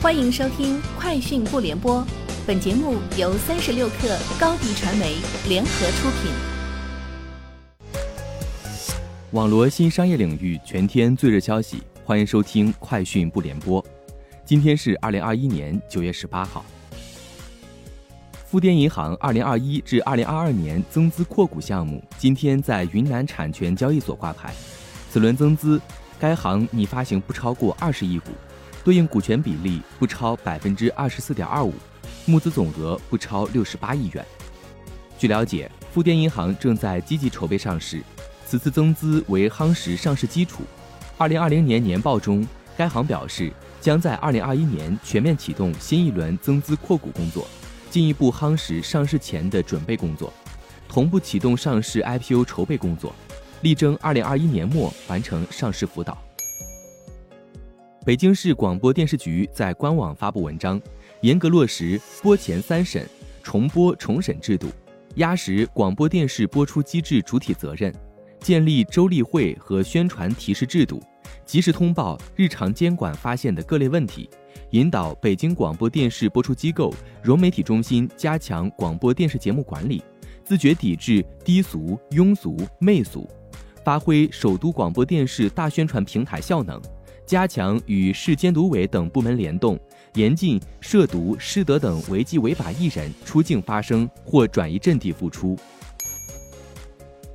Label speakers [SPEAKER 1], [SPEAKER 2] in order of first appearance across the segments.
[SPEAKER 1] 欢迎收听《快讯不联播》，本节目由三十六克高低传媒联合出品。
[SPEAKER 2] 网罗新商业领域全天最热消息，欢迎收听《快讯不联播》。今天是二零二一年九月十八号。富滇银行二零二一至二零二二年增资扩股项目今天在云南产权交易所挂牌，此轮增资，该行拟发行不超过二十亿股。对应股权比例不超百分之二十四点二五，募资总额不超六十八亿元。据了解，富滇银行正在积极筹备上市，此次增资为夯实上市基础。二零二零年年报中，该行表示将在二零二一年全面启动新一轮增资扩股工作，进一步夯实上市前的准备工作，同步启动上市 IPO 筹备工作，力争二零二一年末完成上市辅导。北京市广播电视局在官网发布文章，严格落实播前三审、重播重审制度，压实广播电视播出机制主体责任，建立周例会和宣传提示制度，及时通报日常监管发现的各类问题，引导北京广播电视播出机构、融媒体中心加强广播电视节目管理，自觉抵制低俗、庸俗、媚俗，发挥首都广播电视大宣传平台效能。加强与市监督委等部门联动，严禁涉毒、失德等违纪违法艺人出境发声或转移阵地复出。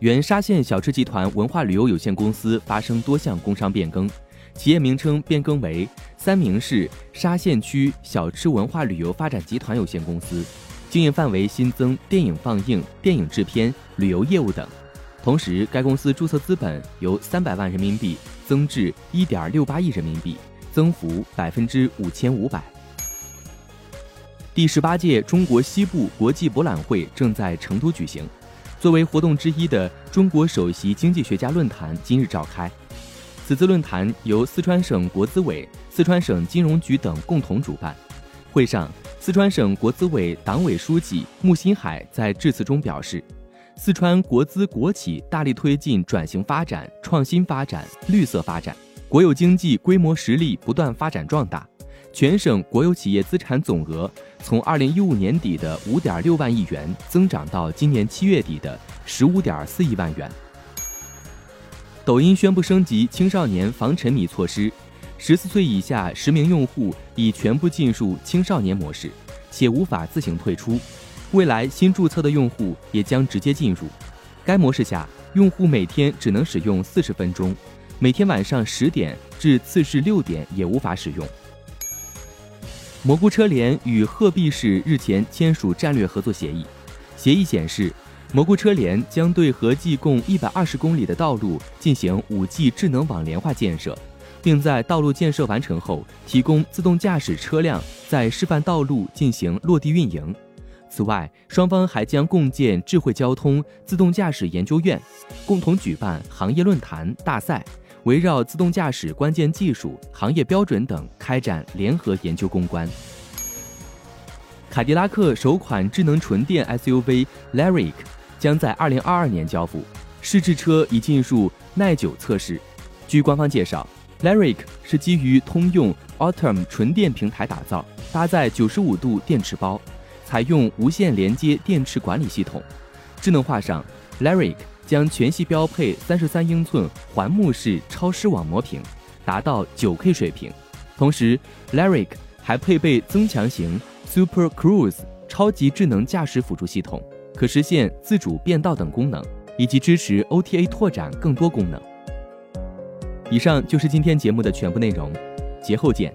[SPEAKER 2] 原沙县小吃集团文化旅游有限公司发生多项工商变更，企业名称变更为三明市沙县区小吃文化旅游发展集团有限公司，经营范围新增电影放映、电影制片、旅游业务等。同时，该公司注册资本由三百万人民币增至一点六八亿人民币，增幅百分之五千五百。第十八届中国西部国际博览会正在成都举行，作为活动之一的中国首席经济学家论坛今日召开。此次论坛由四川省国资委、四川省金融局等共同主办。会上，四川省国资委党委书记穆新海在致辞中表示。四川国资国企大力推进转型发展、创新发展、绿色发展，国有经济规模实力不断发展壮大，全省国有企业资产总额从二零一五年底的五点六万亿元增长到今年七月底的十五点四亿万元。抖音宣布升级青少年防沉迷措施，十四岁以下实名用户已全部进入青少年模式，且无法自行退出。未来新注册的用户也将直接进入该模式下，用户每天只能使用四十分钟，每天晚上十点至次日六点也无法使用。蘑菇车联与鹤壁市日前签署战略合作协议，协议显示，蘑菇车联将对合计共一百二十公里的道路进行五 G 智能网联化建设，并在道路建设完成后，提供自动驾驶车辆在示范道路进行落地运营。此外，双方还将共建智慧交通自动驾驶研究院，共同举办行业论坛大赛，围绕自动驾驶关键技术、行业标准等开展联合研究攻关。凯迪拉克首款智能纯电 SUV Lyric 将在2022年交付，试制车已进入耐久测试。据官方介绍，Lyric 是基于通用 Autom 纯电平台打造，搭载95度电池包。采用无线连接电池管理系统，智能化上，Lyric 将全系标配三十三英寸环幕式超视网膜屏，达到九 K 水平。同时，Lyric 还配备增强型 Super Cruise 超级智能驾驶辅助系统，可实现自主变道等功能，以及支持 OTA 拓展更多功能。以上就是今天节目的全部内容，节后见。